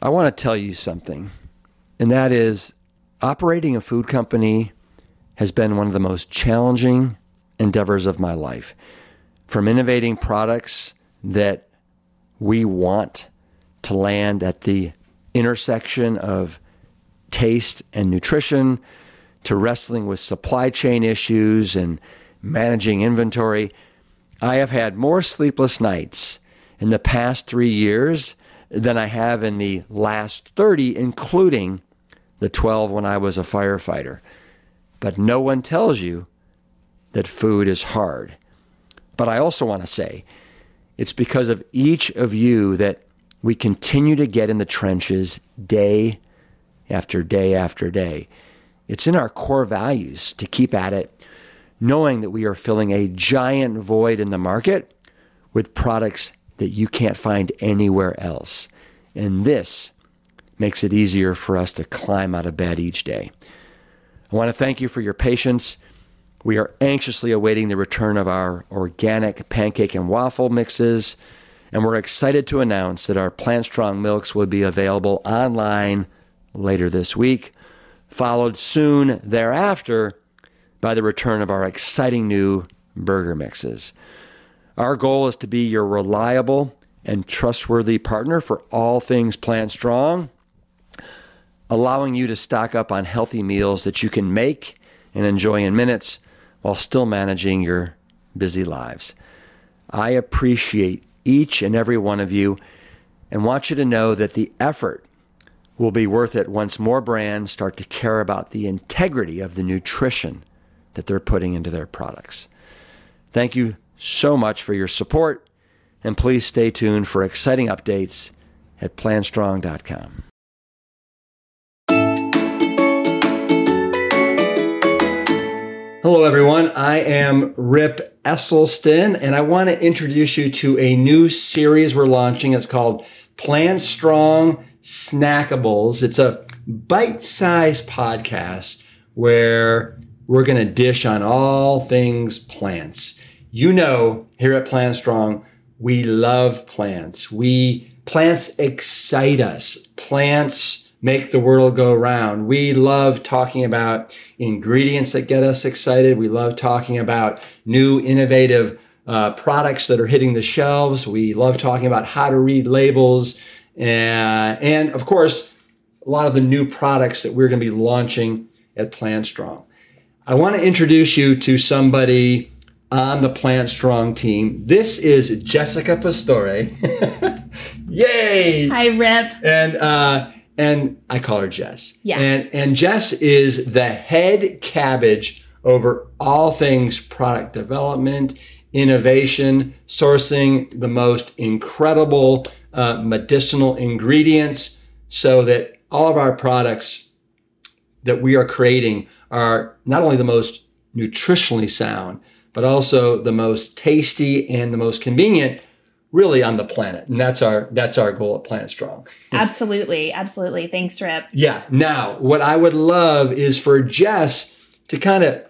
I want to tell you something, and that is operating a food company has been one of the most challenging endeavors of my life. From innovating products that we want to land at the intersection of taste and nutrition to wrestling with supply chain issues and managing inventory. I have had more sleepless nights in the past three years than I have in the last 30, including the 12 when I was a firefighter. But no one tells you that food is hard. But I also want to say it's because of each of you that we continue to get in the trenches day after day after day. It's in our core values to keep at it, knowing that we are filling a giant void in the market with products that you can't find anywhere else. And this makes it easier for us to climb out of bed each day. I want to thank you for your patience. We are anxiously awaiting the return of our organic pancake and waffle mixes, and we're excited to announce that our Plant Strong milks will be available online later this week, followed soon thereafter by the return of our exciting new burger mixes. Our goal is to be your reliable and trustworthy partner for all things Plant Strong, allowing you to stock up on healthy meals that you can make and enjoy in minutes while still managing your busy lives. I appreciate each and every one of you and want you to know that the effort will be worth it once more brands start to care about the integrity of the nutrition that they're putting into their products. Thank you so much for your support, and please stay tuned for exciting updates at plantstrong.com. Hello, everyone. I am Rip Esselstyn, and I want to introduce you to a new series we're launching. It's called Plant Strong Snackables. It's a bite sized podcast where we're going to dish on all things plants. You know, here at Plant Strong, we love plants. We plants excite us. Plants make the world go round. We love talking about ingredients that get us excited. We love talking about new innovative uh, products that are hitting the shelves. We love talking about how to read labels. And, and of course, a lot of the new products that we're going to be launching at Plant Strong. I want to introduce you to somebody on the Plant Strong team. This is Jessica Pastore. Yay! Hi, Rip. And uh, and I call her Jess. Yeah. And and Jess is the head cabbage over all things product development, innovation, sourcing the most incredible uh, medicinal ingredients so that all of our products that we are creating are not only the most nutritionally sound, but also the most tasty and the most convenient really on the planet. And that's our that's our goal at Plant Strong. Absolutely. Absolutely. Thanks, Rip. Yeah. Now, what I would love is for Jess to kind of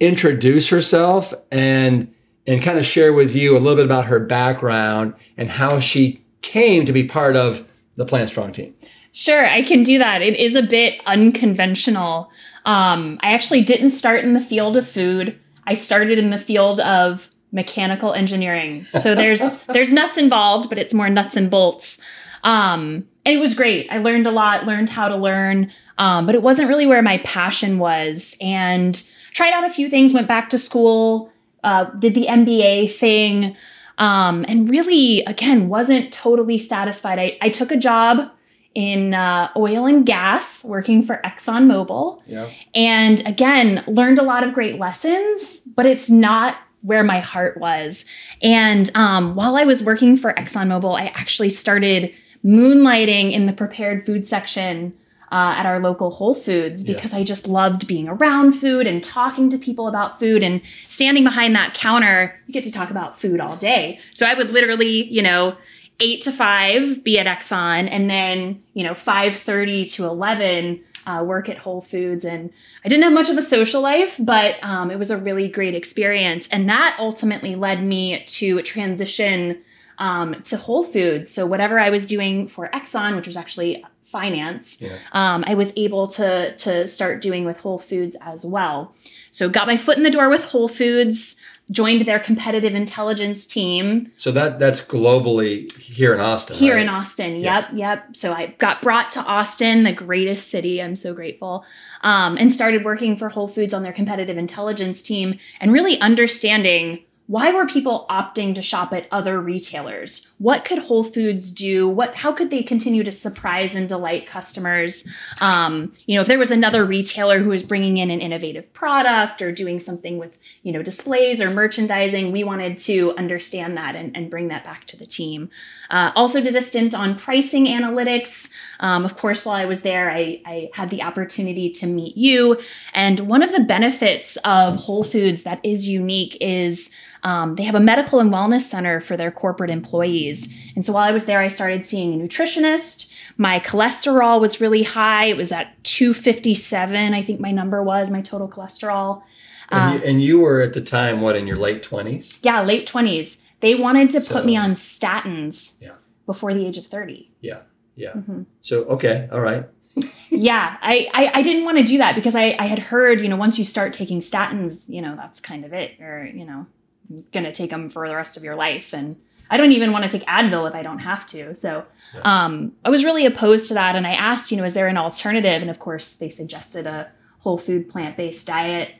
introduce herself and and kind of share with you a little bit about her background and how she came to be part of the Plant Strong team. Sure, I can do that. It is a bit unconventional. Um, I actually didn't start in the field of food. I started in the field of mechanical engineering. So there's there's nuts involved, but it's more nuts and bolts. Um, and it was great. I learned a lot, learned how to learn, um, but it wasn't really where my passion was. And tried out a few things, went back to school, uh, did the MBA thing, um, and really, again, wasn't totally satisfied. I, I took a job in uh, oil and gas, working for ExxonMobil. Yeah. And again, learned a lot of great lessons, but it's not where my heart was. And um, while I was working for ExxonMobil, I actually started moonlighting in the prepared food section uh, at our local Whole Foods because Yeah. I just loved being around food and talking to people about food and standing behind that counter. You get to talk about food all day. So I would literally, you know, eight to five be at Exxon, and then you know five thirty to eleven uh, work at Whole Foods. And I didn't have much of a social life, but um, it was a really great experience, and that ultimately led me to transition um, to Whole Foods. So whatever I was doing for Exxon, which was actually finance, Yeah. um, I was able to to start doing with Whole Foods as well. So got my foot in the door with Whole Foods, joined their competitive intelligence team So that that's globally here in Austin. here right? in Austin. Yeah. Yep, yep. So I got brought to Austin, the greatest city. I'm so grateful. Um, and started working for Whole Foods on their competitive intelligence team and really understanding why were people opting to shop at other retailers? What could Whole Foods do? What how could they continue to surprise and delight customers? Um, you know, if there was another retailer who was bringing in an innovative product or doing something with you know displays or merchandising, we wanted to understand that and, and bring that back to the team. Uh, also did a stint on pricing analytics. Um, of course, while I was there, I, I had the opportunity to meet you. And one of the benefits of Whole Foods that is unique is um, they have a medical and wellness center for their corporate employees. And so while I was there, I started seeing a nutritionist. My cholesterol was really high. It was at 257, I think my number was, my total cholesterol. And, you, and you were at the time what in your late twenties? Yeah, late 20s. They wanted to put me on statins Yeah. before the age of 30. Yeah, yeah. Mhm. So okay, all right. yeah, I, I, I didn't want to do that because I, I had heard, you know, once you start taking statins, you know, that's kind of it. Or, you know, you're going to take them for the rest of your life. And I don't even want to take Advil if I don't have to. So um, I was really opposed to that. And I asked, you know, is there an alternative? And of course, they suggested a whole food plant based diet.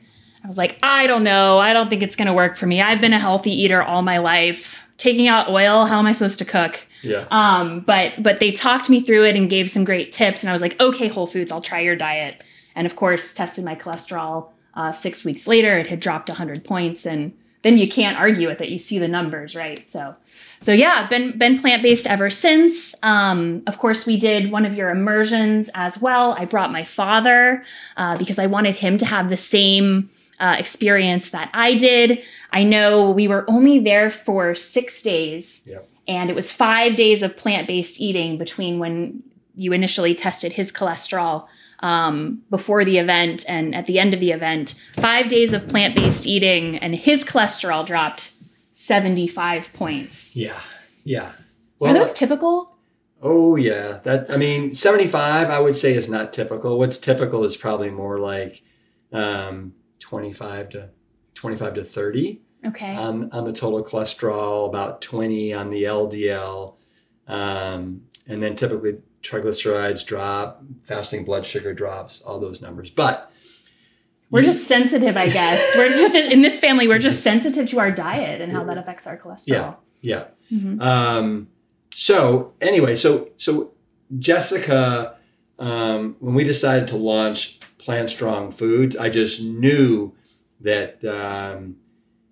I was like, I don't know. I don't think it's going to work for me. I've been a healthy eater all my life. Taking out oil, how am I supposed to cook? Yeah. Um, but but they talked me through it and gave some great tips, and I was like, okay, Whole Foods, I'll try your diet. And of course, tested my cholesterol. Uh, six weeks later, it had dropped 100 points, and then you can't argue with it. You see the numbers, right? So, so yeah, been been plant based ever since. Um, of course, we did one of your immersions as well. I brought my father uh, because I wanted him to have the same uh, experience that I did. I know we were only there for six days, Yep. and it was five days of plant based eating between when you initially tested his cholesterol um, before the event and at the end of the event. Five days of plant based eating, and his cholesterol dropped 75 points. Yeah. Yeah. Are those typical? Oh yeah, that I mean, seventy-five I would say is not typical. What's typical is probably more like um, twenty-five to twenty-five to thirty Okay. on on the total cholesterol, about twenty on the LDL, um, and then typically triglycerides drop, fasting blood sugar drops, all those numbers. But We're just sensitive, I guess. We're just, in this family, we're just sensitive to our diet and how that affects our cholesterol. yeah. Mhm. Um, so anyway, so so Jessica, um, when we decided to launch Plant Strong Foods, I just knew that um,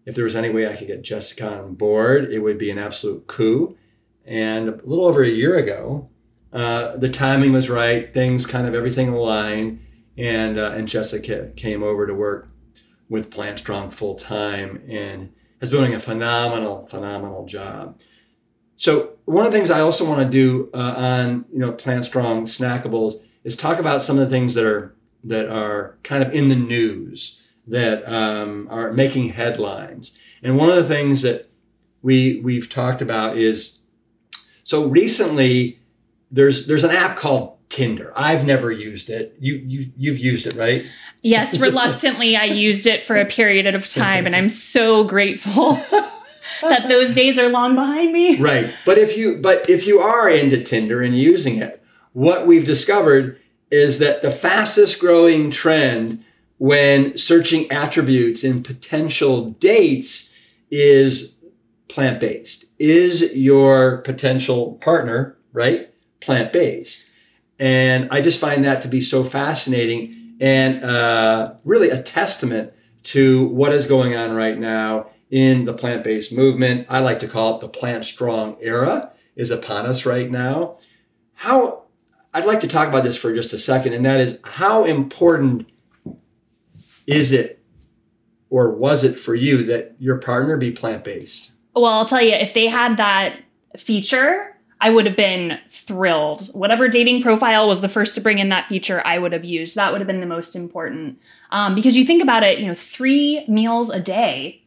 if there was any way I could get Jessica on board, it would be an absolute coup. And a little over a year ago, uh, the timing was right. Things kind of everything aligned, and uh, and Jessica came over to work with Plant Strong full time and has been doing a phenomenal, phenomenal job. So one of the things I also want to do uh, on you know Plant Strong Snackables is talk about some of the things that are that are kind of in the news that um, are making headlines. And one of the things that we we've talked about is so recently there's there's an app called Tinder. I've never used it. You you you've used it, right? Yes, reluctantly, I used it for a period of time, and I'm so grateful that those days are long behind me. Right. But if you but if you are into Tinder and using it, what we've discovered is that the fastest growing trend when searching attributes in potential dates is plant-based. Is your potential partner, right? Plant-based. And I just find that to be so fascinating and uh, really a testament to what is going on right now in the plant based movement. I like to call it the plant strong era is upon us right now. How I'd like to talk about this for just a second, and that is how important is it or was it for you that your partner be plant based? Well, I'll tell you, if they had that feature, I would have been thrilled. Whatever dating profile was the first to bring in that feature, I would have used. That would have been the most important. Um, because you think about it, you know, three meals a day.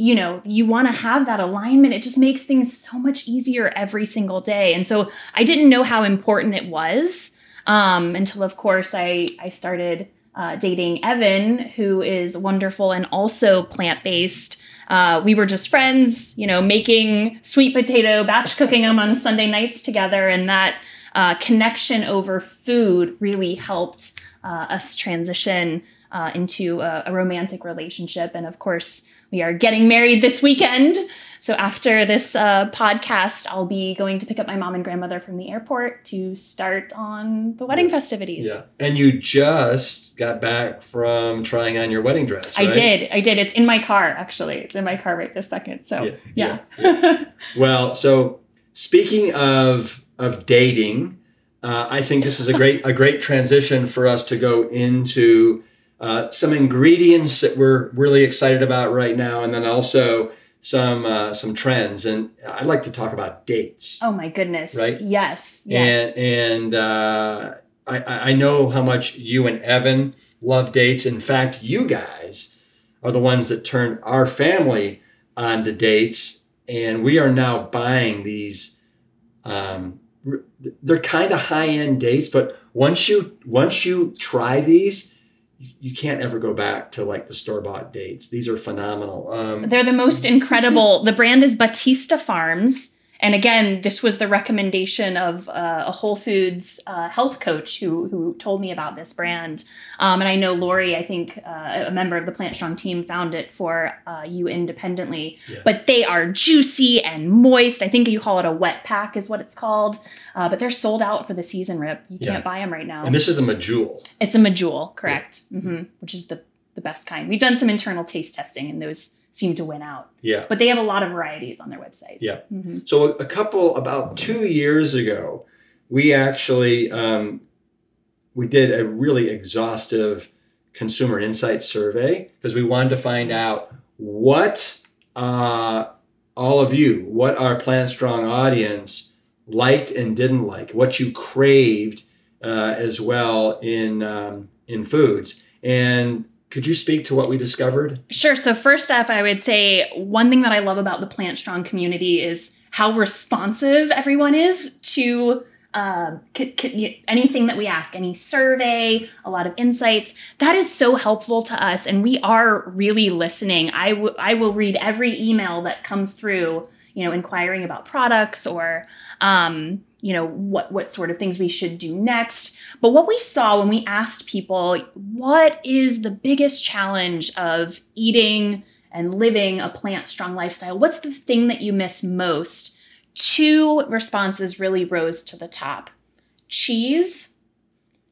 You know, you want to have that alignment. It just makes things so much easier every single day. And so I didn't know how important it was um, until, of course, I, I started uh, dating Evan, who is wonderful and also plant based. Uh, we were just friends, you know, making sweet potato, batch cooking them on Sunday nights together. And that uh, connection over food really helped uh, us transition uh, into a, a romantic relationship. And of course, we are getting married this weekend. So after this uh, podcast, I'll be going to pick up my mom and grandmother from the airport to start on the wedding festivities. Yeah. And you just got back from trying on your wedding dress. Right? I did. I did. It's in my car, actually. It's in my car right this second. So, yeah. yeah. yeah. well, so speaking of of dating, uh, I think this is a great a great transition for us to go into uh, some ingredients that we're really excited about right now, and then also some uh, some trends. And I'd like to talk about dates. Oh my goodness! Right? Yes. Yes. And and uh, I I know how much you and Evan love dates. In fact, you guys are the ones that turned our family onto dates, and we are now buying these. Um, they're kind of high end dates, but once you once you try these, you can't ever go back to like the store bought dates. These are phenomenal. Um, They're the most incredible. The brand is Bautista Farms. And again, this was the recommendation of uh, a Whole Foods uh, health coach who, who told me about this brand. Um, and I know Lori, I think uh, a member of the Plant Strong team, found it for uh, you independently. Yeah. But they are juicy and moist. I think you call it a wet pack, is what it's called. Uh, but they're sold out for the season, Rip. You can't buy them right now. And this is a medjool. It's a medjool, correct? Yeah. Mm-hmm. Which is the, the best kind. We've done some internal taste testing, and those seem to win out. Yeah. But they have a lot of varieties on their website. Yeah. Mm-hmm. So a, a, couple about two years ago, we actually um, we did a really exhaustive consumer insight survey because we wanted to find out what uh, all of you, what our Plant Strong audience liked and didn't like, what you craved uh, as well in um, in foods. And could you speak to what we discovered? Sure. So, first off, I would say one thing that I love about the Plant Strong community is how responsive everyone is to uh, c- c- anything that we ask, any survey, a lot of insights. That is so helpful to us, and we are really listening. I, w- I will read every email that comes through, you know, inquiring about products or um, you know what what sort of things we should do next. But what we saw when we asked people what is the biggest challenge of eating and living a plant strong lifestyle? What's the thing that you miss most? Two responses really rose to the top cheese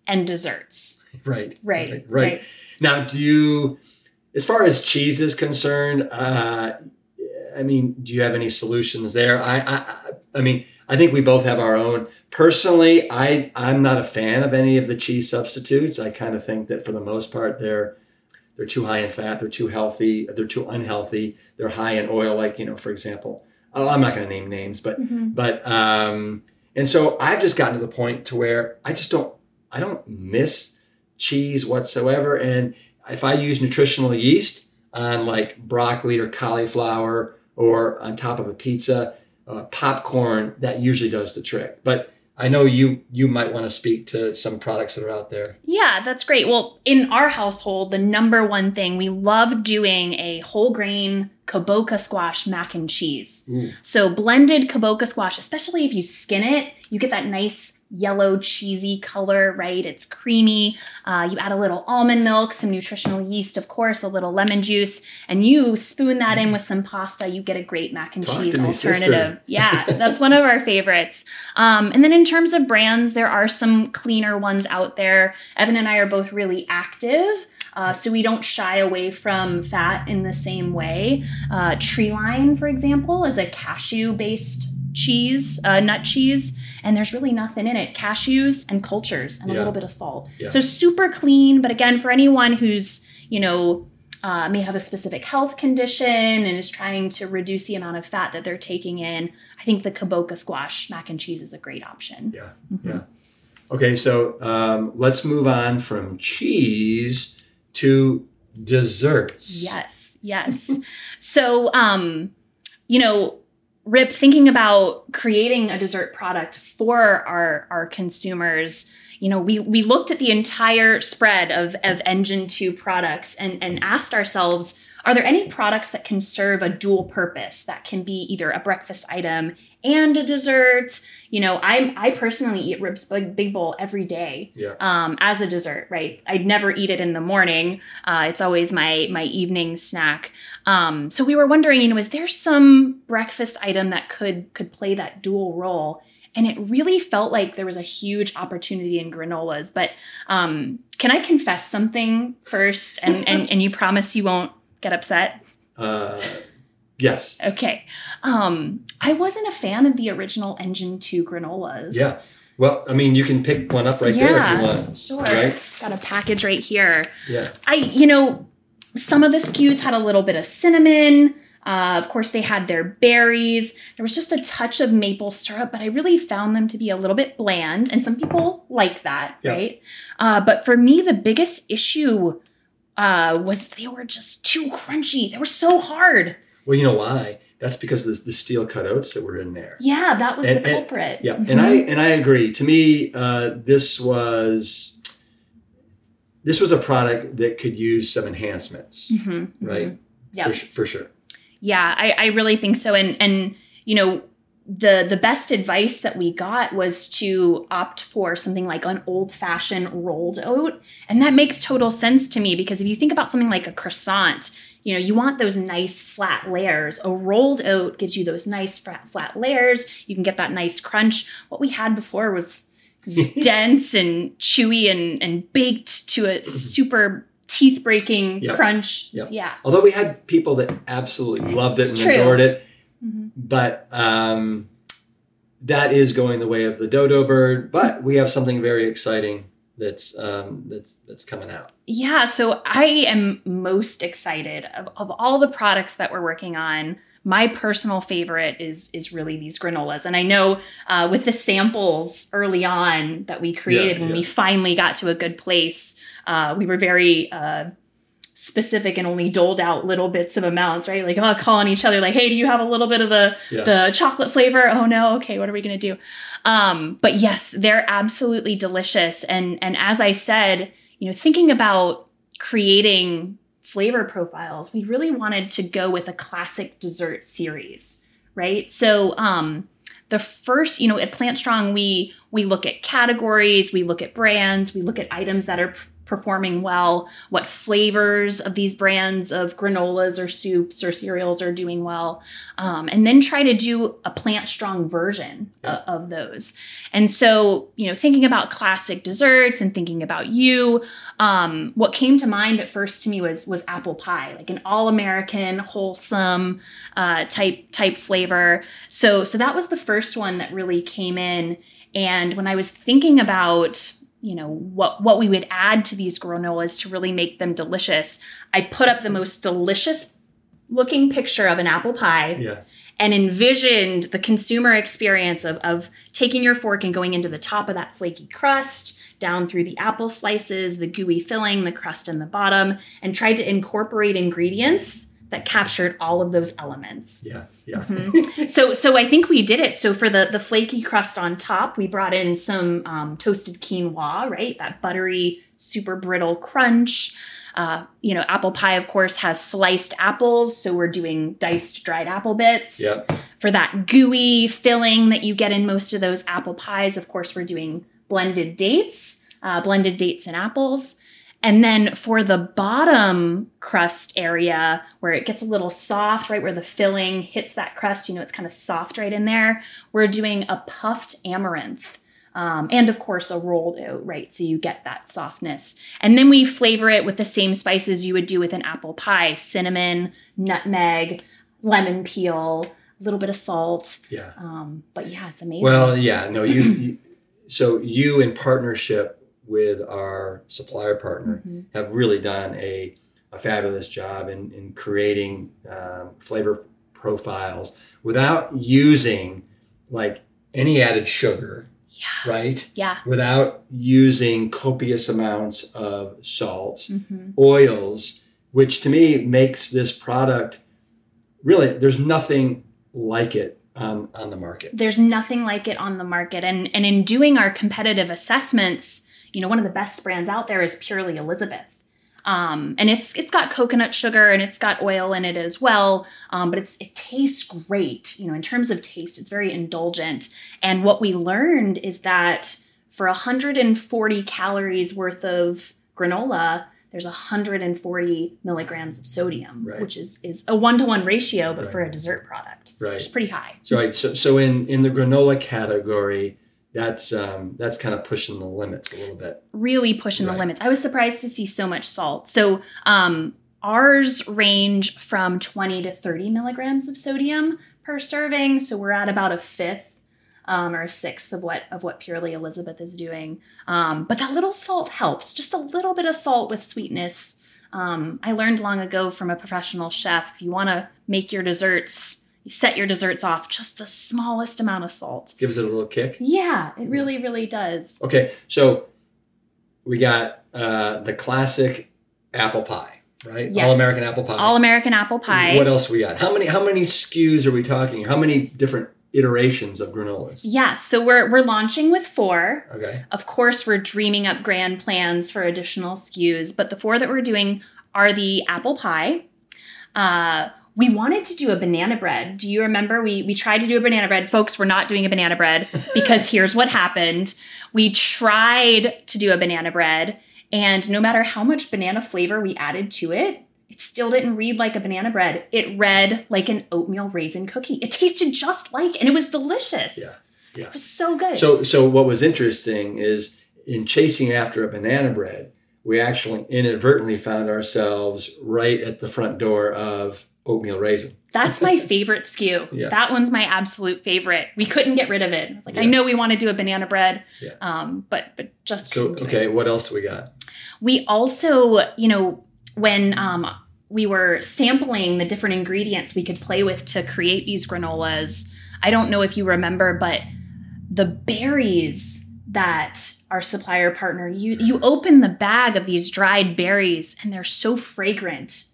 and desserts. Right. Right right, right. right. now do you as far as cheese is concerned uh i mean do you have any solutions there i i i mean I think we both have our own. Personally, I I'm not a fan of any of the cheese substitutes. I kind of think that for the most part they're they're too high in fat, they're too healthy, they're too unhealthy, they're high in oil. Like you know, for example, oh, I'm not going to name names, but mm-hmm. but um, and so I've just gotten to the point to where I just don't I don't miss cheese whatsoever. And if I use nutritional yeast on like broccoli or cauliflower or on top of a pizza, uh, popcorn, that usually does the trick. But I know you you might want to speak to some products that are out there. Yeah, that's great. Well, in our household, the number one thing we love doing a whole grain kabocha squash mac and cheese. Ooh. So blended kabocha squash, especially if you skin it, you get that nice yellow cheesy color, right? It's creamy. Uh, you add a little almond milk, some nutritional yeast, of course, a little lemon juice, and you spoon that in with some pasta. You get a great mac and Talk cheese alternative. Yeah, that's one of our favorites. Um, and then in terms of brands, there are some cleaner ones out there. Evan and I are both really active. Uh, so we don't shy away from fat in the same way. Uh, Treeline, for example, is a cashew based cheese, uh, nut cheese, and there's really nothing in it. Cashews and cultures and yeah. a little bit of salt. Yeah. So super clean. But again, for anyone who's, you know, uh, may have a specific health condition and is trying to reduce the amount of fat that they're taking in, I think the kabocha squash mac and cheese is a great option. Yeah. Mm-hmm. Yeah. Okay, so um, let's move on from cheese to desserts. Yes, yes. so, um, you know, Rip, thinking about creating a dessert product for our our consumers, you know, we we looked at the entire spread of of Engine Two products and and asked ourselves are there any products that can serve a dual purpose that can be either a breakfast item and a dessert? You know, I I personally eat Rip's big, big bowl every day Yeah. um, as a dessert. Right, I'd never eat it in the morning. Uh, it's always my my evening snack. Um, so we were wondering, you know, is there some breakfast item that could could play that dual role? And it really felt like there was a huge opportunity in granolas. But um, can I confess something first? And, and and you promise you won't get upset? Uh, yes. Okay. Um, I wasn't a fan of the original Engine 2 granolas. Yeah. Well, I mean, you can pick one up right there if you want. Sure. Right? Got a package right here. Yeah. I, you know, some of the SKUs had a little bit of cinnamon. Uh, of course, they had their berries. There was just a touch of maple syrup, but I really found them to be a little bit bland. And some people like that, Yeah. right? Uh, but for me, the biggest issue uh, was they were just too crunchy. They were so hard. Well, you know why? That's because of the, the steel cut oats that were in there. Yeah, that was And- the and- culprit. Yeah, Mhm. and I and I agree. To me, uh, this was this was a product that could use some enhancements, Mhm, right? mhm. Yep. For, for sure. Yeah, I, I really think so. And and you know, the the best advice that we got was to opt for something like an old fashioned rolled oat, and that makes total sense to me because if you think about something like a croissant, you know, you want those nice flat layers. A rolled oat gives you those nice flat, flat layers. You can get that nice crunch. What we had before was dense and chewy and and baked to a mm-hmm. super teeth breaking Yep. crunch. Yep. Yeah. Although we had people that absolutely loved it It's and true. adored it, Mhm. but um, that is going the way of the dodo bird. But we have something very exciting that's um, that's that's coming out. Yeah, so I am most excited of, of all the products that we're working on. My personal favorite is is really these granolas, and I know uh, with the samples early on that we created Yeah, when we finally got to a good place, uh, we were very uh, specific and only doled out little bits of amounts, right? Like oh, calling each other like, "Hey, do you have a little bit of the Yeah. the chocolate flavor?" Oh no, okay, what are we gonna do? Um, but yes, they're absolutely delicious, and and as I said, you know, thinking about creating flavor profiles, we really wanted to go with a classic dessert series, right? So, um, the first, you know, at Plant Strong, we we look at categories, we look at brands, we look at items that are performing well, what flavors of these brands of granolas or soups or cereals are doing well, um, and then try to do a Plant Strong version Yeah. o- of those. And so, you know, thinking about classic desserts and thinking about you, um, what came to mind at first to me was was apple pie, like an all American, wholesome uh, type type flavor. So so that was the first one that really came in. And when I was thinking about you know what what we would add to these granolas to really make them delicious, I put up the most delicious looking picture of an apple pie Yeah. and envisioned the consumer experience of, of taking your fork and going into the top of that flaky crust, down through the apple slices, the gooey filling, the crust in the bottom, and tried to incorporate ingredients that captured all of those elements. Yeah. Yeah. Mhm. so so I think we did it. So for the the flaky crust on top, we brought in some um, toasted quinoa, right? That buttery, super brittle crunch. Uh, you know, apple pie, of course, has sliced apples, so we're doing diced dried apple bits. Yep. For that gooey filling that you get in most of those apple pies, of course, we're doing blended dates, uh, blended dates and apples. And then for the bottom crust area where it gets a little soft, right where the filling hits that crust, you know, it's kind of soft right in there, we're doing a puffed amaranth. Um, and of course, a rolled oat, right? So you get that softness. And then we flavor it with the same spices you would do with an apple pie cinnamon, nutmeg, lemon peel, a little bit of salt. Yeah. Um, but yeah, it's amazing. Well, yeah, no, you, you so you in partnership with our supplier partner Mhm. have really done a, a fabulous job in, in creating um, flavor profiles without using like any added sugar, yeah. right? Yeah. Without using copious amounts of salt, hmm oils, which to me makes this product really there's nothing like it on, on the market. There's nothing like it on the market. And and in doing our competitive assessments, you know, one of the best brands out there is Purely Elizabeth. Um, and it's it's got coconut sugar and it's got oil in it as well. Um, but it's it tastes great. You know, in terms of taste, it's very indulgent. And what we learned is that for 140 calories worth of granola, there's 140 milligrams of sodium, Right. which is is a one to one ratio, but Right. for a dessert product, Right. which is pretty high. So right. So so in in the granola category, that's um, that's kind of pushing the limits a little bit. really pushing Right. the limits. I was surprised to see so much salt. So um, ours range from 20 to 30 milligrams of sodium per serving. So we're at about a fifth um, or a sixth of what of what purely Elizabeth is doing. Um, but that little salt helps. Just a little bit of salt with sweetness. Um, I learned long ago from a professional chef. You want to make your desserts. You set your desserts off just the smallest amount of salt. Gives it a little kick. Yeah, it really, really does. Okay, so we got uh, the classic apple pie, right? Yes. All American apple pie. All American apple pie. What else we got? How many how many SKUs are we talking? How many different iterations of granolas? Yeah, so we're we're launching with four. Okay. Of course, we're dreaming up grand plans for additional SKUs, but the four that we're doing are the apple pie. Uh, we wanted to do a banana bread. Do you remember? We we tried to do a banana bread, folks. We're not doing a banana bread because here's what happened. We tried to do a banana bread, and no matter how much banana flavor we added to it, it still didn't read like a banana bread. It read like an oatmeal raisin cookie. It tasted just like, and it was delicious. Yeah, yeah. It was so good. So so what was interesting is in chasing after a banana bread, we actually inadvertently found ourselves right at the front door of oatmeal raisin. That's my favorite SKU. Yeah. That one's my absolute favorite. We couldn't get rid of it. I was like, I know we want to do a banana bread, Yeah. um, but but just So okay, it. what else do we got? We also, you know, when um, we were sampling the different ingredients we could play with to create these granolas, I don't know if you remember, but the berries that our supplier partner you you open the bag of these dried berries and they're so fragrant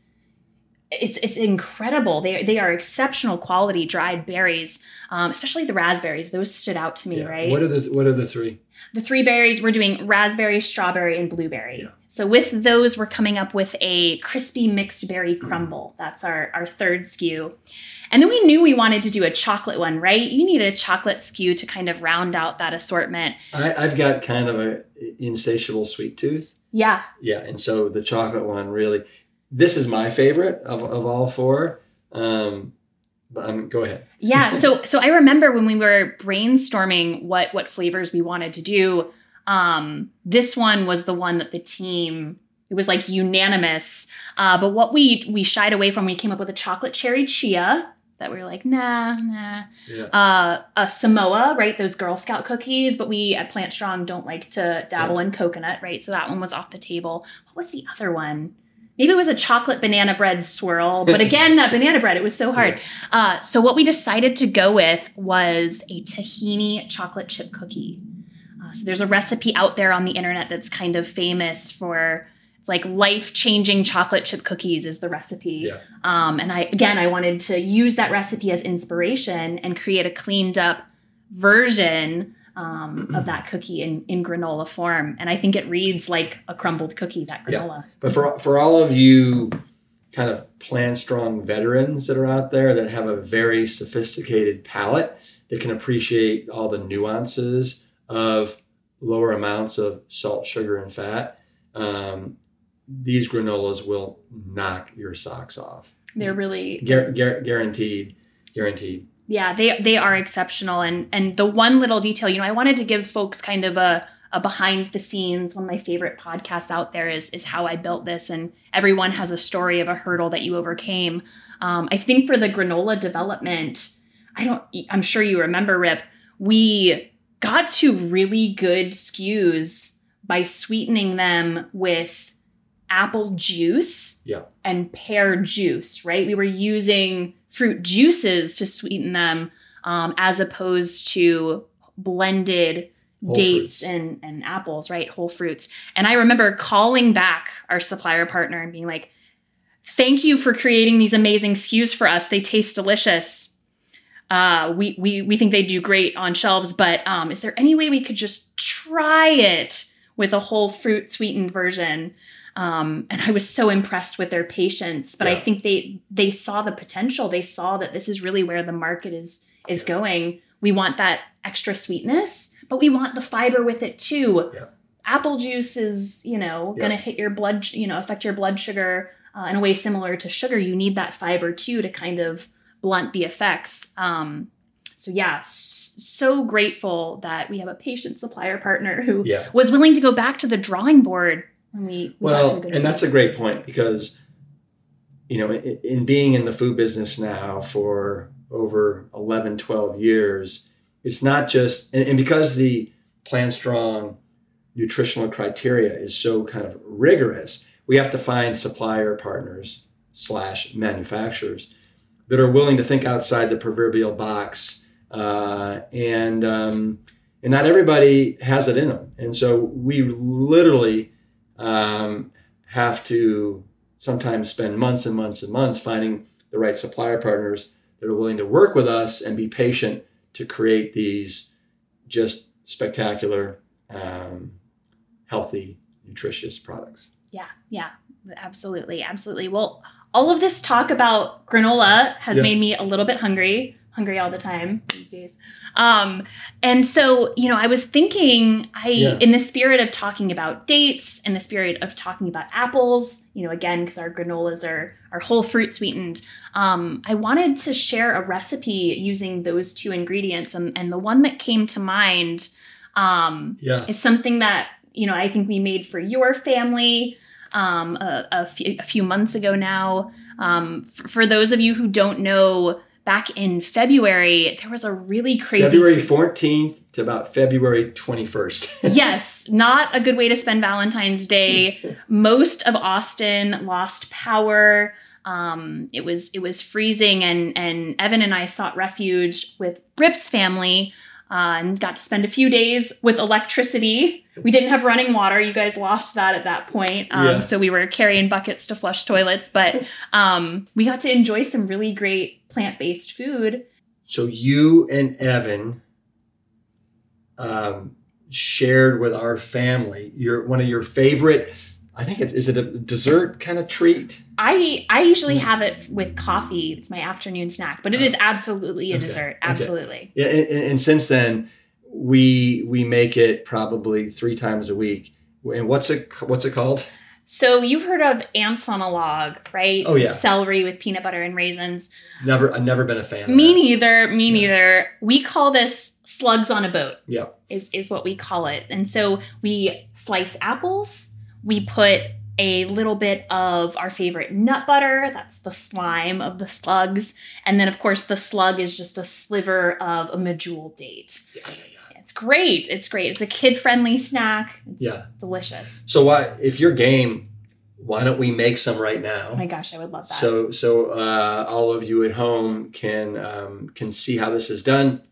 it's it's incredible. They, they are exceptional quality dried berries um, especially the raspberries. Those stood out to me Yeah. right? What are the what are the three? the three berries we're doing raspberry strawberry and blueberry. Yeah. so with those we're coming up with a crispy mixed berry crumble. That's our, our third SKU. And then we knew we wanted to do a chocolate one right? You need a chocolate SKU to kind of round out that assortment. I, I've got kind of a insatiable sweet tooth. yeah. Yeah, and so the chocolate one really, this is my favorite of, of all four. Um, but I'm go ahead. yeah so so i remember when we were brainstorming what what flavors we wanted to do um this one was the one that the team it was like unanimous uh but what we we shied away from we came up with a chocolate cherry chia that we were like nah nah Yeah. uh a samoa right those girl scout cookies but we at plant strong don't like to dabble in coconut right so that one was off the table what was the other one maybe it was a chocolate banana bread swirl but again that banana bread it was so hard uh, so what we decided to go with was a tahini chocolate chip cookie. Uh, so there's a recipe out there on the internet that's kind of famous for it's like life changing chocolate chip cookies is the recipe. Yeah. Um, and I again I wanted to use that recipe as inspiration and create a cleaned up version um, of that cookie in, in granola form. And I think it reads like a crumbled cookie, that Yeah. granola. But for for all of you kind of plant strong veterans that are out there that have a very sophisticated palate that can appreciate all the nuances of lower amounts of salt, sugar, and fat, um, these granolas will knock your socks off. They're really Guar- guar- guaranteed, guaranteed. Yeah they they are exceptional and and the one little detail you know i wanted to give folks kind of a a behind the scenes one of my favorite podcasts out there is is how i built this and everyone has a story of a hurdle that you overcame um, i think for the granola development i don't i'm sure you remember rip we got to really good SKUs by sweetening them with apple juice Yeah. and pear juice, right? We were using fruit juices to sweeten them um, as opposed to blended Whole dates fruits. and, and apples, right? Whole fruits. And I remember calling back our supplier partner and being like, thank you for creating these amazing SKUs for us. They taste delicious. Uh, we, we, we think they do great on shelves, but um, is there any way we could just try it with a whole fruit sweetened version? Um, and I was so impressed with their patience, but I think they they saw the potential. They saw that this is really where the market is is going. We want that extra sweetness, but we want the fiber with it too. Yeah. Apple juice is, you know, going to hit your blood, you know, affect your blood sugar uh, in a way similar to sugar. You need that fiber too to kind of blunt the effects. Um, so yeah, so grateful that we have a patient supplier partner who Yeah. was willing to go back to the drawing board when we, we Well, and that's a great point because, you know, in, in being in the food business now for over 11, 12 years, it's not just, and, and because the Plant Strong nutritional criteria is so kind of rigorous, we have to find supplier partners slash manufacturers that are willing to think outside the proverbial box. Uh, and, um, and not everybody has it in them. And so we literally, um, have to sometimes spend months and months and months finding the right supplier partners that are willing to work with us and be patient to create these just spectacular, um, healthy, nutritious products. Yeah, yeah, absolutely, absolutely. Well, all of this talk about granola has Yeah. made me a little bit hungry, hungry all the time these days. Um, and so, you know, I was thinking, I, Yeah. in the spirit of talking about dates, in the spirit of talking about apples, you know, again, because our granolas are are whole fruit sweetened. Um, I wanted to share a recipe using those two ingredients, and and the one that came to mind. Um, Yeah. is something that you know I think we made for your family um, a, a, few, a few months ago now. Um, f- for those of you who don't know, back in February there was a really crazy. February 14th to about February 21st. yes, not a good way to spend Valentine's Day. Most of Austin lost power. Um, it was it was freezing, and and Evan and I sought refuge with Rip's family. Uh, and got to spend a few days with electricity. We didn't have running water. You guys lost that at that point. Um, Yeah. So we were carrying buckets to flush toilets. But um, we got to enjoy some really great plant based food. so you and Evan um, shared with our family your one of your favorite. I think it is it a dessert kind of treat. I I usually mm. have it with coffee. It's my afternoon snack, but it is oh. absolutely a Okay, dessert. okay. Absolutely. Yeah, and, and, since then, we we make it probably three times a week. And what's it what's it called? So you've heard of ants on a log, right? Oh, yeah. Celery with peanut butter and raisins. Never, I've never been a fan. Of Me neither. Me Yeah. neither. We call this slugs on a boat. Yeah, Is is what we call it. And so we slice apples. We put a little bit of our favorite nut butter. That's the slime of the slugs. And then, of course, the slug is just a sliver of a medjool date. yeah, yeah, yeah. It's great. It's great. It's a kid friendly snack. It's Yeah. delicious. So why, if you're game, why don't we make some right now? Oh my gosh, I would love that. So, so uh, all of you at home can um, can see how this is done.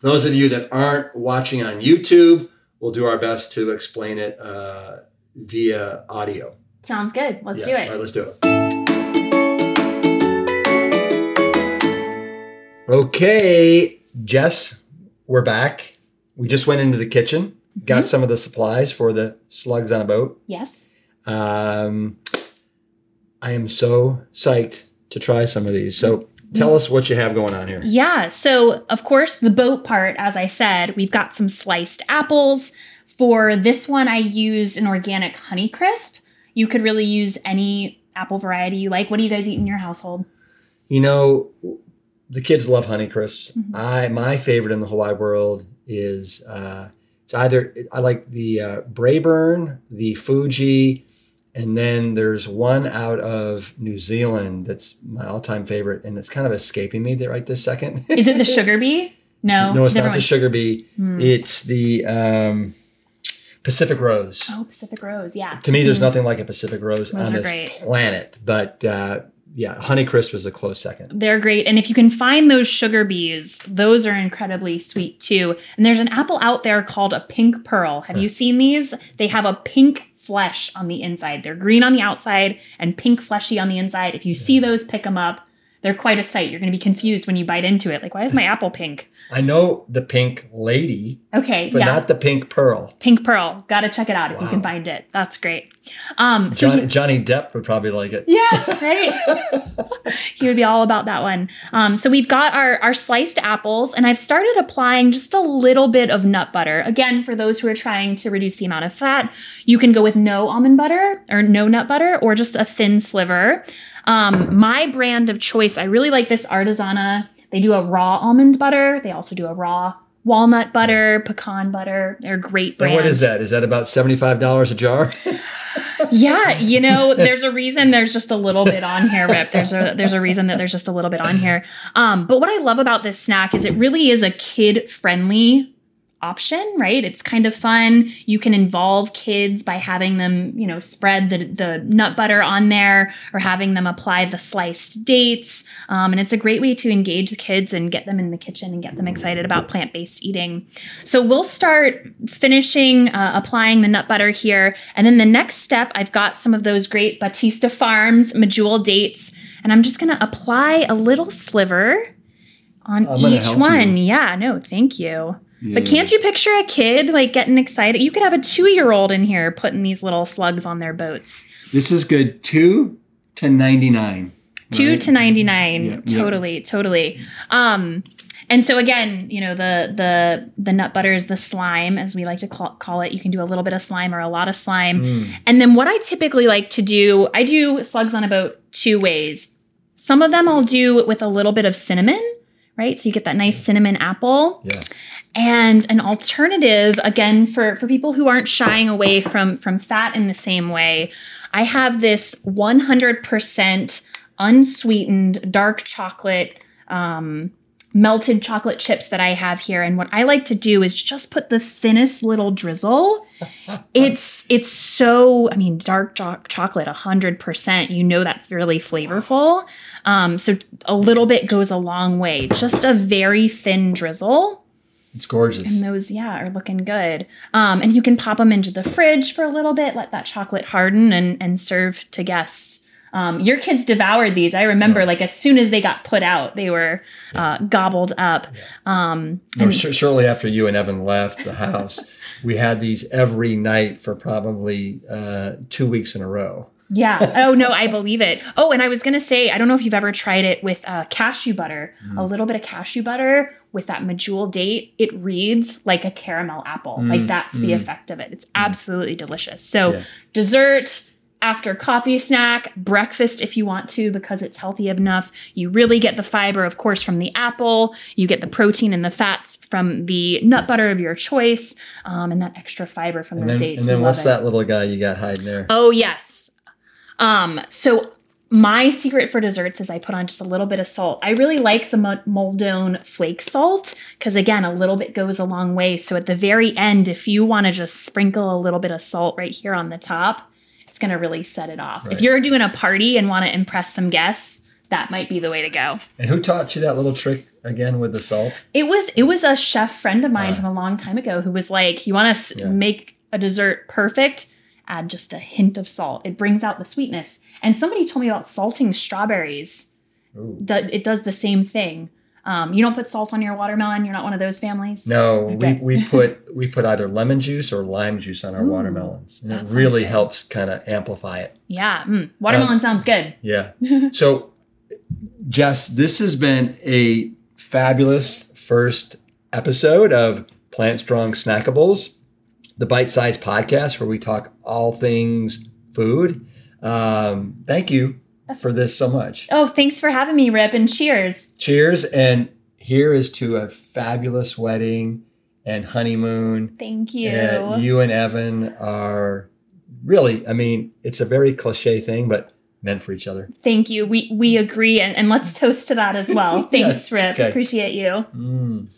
Those of you that aren't watching on YouTube, we'll do our best to explain it uh, via audio. Sounds good. Let's Yeah. do it. All right, let's do it. Okay, Jess, we're back. We just went into the kitchen, got Mhm. some of the supplies for the slugs on a boat. Yes. Um, I am so psyched to try some of these. So tell us what you have going on here. Yeah. So, of course, the boat part, as I said, we've got some sliced apples. For this one, I used an organic Honeycrisp. You could really use any apple variety you like. What do you guys eat in your household? You know, the kids love Honeycrisps. Mhm. I my favorite in the Hawaii world is uh, it's either I like the uh, Braeburn, the Fuji, and then there's one out of New Zealand that's my all-time favorite, and it's kind of escaping me right this second. Is it the sugar bee? No. no, it's not different the Sugar Bee. one. Hmm. It's the um, Pacific Rose. Oh, Pacific Rose. Yeah. To me, there's Mhm. nothing like a Pacific Rose Those on this great. planet. But uh, yeah, Honeycrisp is a close second. They're great. And if you can find those sugar bees, those are incredibly sweet too. And there's an apple out there called a pink pearl. Have you seen these? They have a pink flesh on the inside. They're green on the outside and pink fleshy on the inside. If you see those, pick them up. They're quite a sight. You're going to be confused when you bite into it. Like, why is my apple pink? I know the pink lady, Okay, but yeah. not the pink pearl. Pink Pearl. Got to check it out if you can find it. That's great. Um, so Johnny, he- Johnny Depp would probably like it. yeah, right. he would be all about that one. Um, so we've got our our sliced apples, and I've started applying just a little bit of nut butter. Again, for those who are trying to reduce the amount of fat, you can go with no almond butter or no nut butter, or just a thin sliver. Um, my brand of choice, I really like this Artisana. They do a raw almond butter. They also do a raw walnut butter, pecan butter. They're great And what is that? Is that about $75 a jar? Yeah, you know, there's a reason there's just a little bit on here, Rip. There's a there's a reason that there's just a little bit on here. Um, but what I love about this snack is it really is a kid friendly option, right? It's kind of fun. You can involve kids by having them, you know, spread the, the nut butter on there or having them apply the sliced dates. Um, and it's a great way to engage the kids and get them in the kitchen and get them excited about plant based eating. So we'll start finishing uh, applying the nut butter here. And then the next step, I've got some of those great Bautista Farms Medjool dates. And I'm just going to apply a little sliver on I'm each one. you. Yeah, no, thank you. But can't you picture a kid like getting excited? You could have a two year old in here putting these little slugs on their boats. This is good. 2 to 99. Two to ninety nine. Yeah, yeah. totally, totally. Um, and so again, you know the the the nut butter is the slime, as we like to call, call it. You can do a little bit of slime or a lot of slime. Mm. And then what I typically like to do, I do slugs on a boat two ways. Some of them I'll do with a little bit of cinnamon, right? So you get that nice cinnamon apple. Yeah. And an alternative, again, for, for people who aren't shying away from, from fat in the same way, I have this 100% unsweetened dark chocolate, um, melted chocolate chips that I have here. And what I like to do is just put the thinnest little drizzle. it's it's so I mean dark cho- chocolate 100%. You know that's really flavorful. Um, so a little bit goes a long way. Just a very thin drizzle. It's gorgeous. And those, yeah, are looking good. Um, and you can pop them into the fridge for a little bit, let that chocolate harden, and and serve to guests. Um, your kids devoured these. I remember, like as soon as they got put out, they were uh, gobbled up. Um, No, sh- shortly after you and Evan left the house, we had these every night for probably uh, two weeks in a row. Yeah. Oh no, I believe it. Oh, and I was gonna say, I don't know if you've ever tried it with uh, cashew butter. A little bit of cashew butter with that medjool date. It reads like a caramel apple. like that's the effect of it. It's absolutely delicious. So Yeah. dessert. After coffee snack, breakfast if you want to, because it's healthy enough. You really get the fiber, of course, from the apple. You get the protein and the fats from the nut butter of your choice, um, and that extra fiber from And those then, dates. and then what's it. that little guy you got hiding there? Oh yes. Um, so my secret for desserts is I put on just a little bit of salt. I really like the Mo- Maldon flake salt because again, a little bit goes a long way. So at the very end, if you want to just sprinkle a little bit of salt right here on the top, it's going to really set it off. If you're doing a party and want to impress some guests, that might be the way to go. And who taught you that little trick again with the salt? It was it was a chef friend of mine from a long time ago who was like, "You want to Yeah. make a dessert perfect? Add just a hint of salt. It brings out the sweetness." And somebody told me about salting strawberries. Ooh. It does the same thing. Um, you don't put salt on your watermelon. You're not one of those families. No, we, we put we put either lemon juice or lime juice on our Ooh, watermelons, and it really good. helps kind of amplify it. Yeah, mm, watermelon sounds good. Yeah. so, Jess, this has been a fabulous first episode of Plant Strong Snackables, the bite sized podcast where we talk all things food. Um, thank you for this so much. Oh, thanks for having me, Rip, and cheers. Cheers. And here is to a fabulous wedding and honeymoon. Thank you. And you and Evan are really, I mean, it's a very cliche thing, but meant for each other. Thank you. We we agree, and, and let's toast to that as well. Thanks, Yes, Rip. okay. Appreciate you. Mm.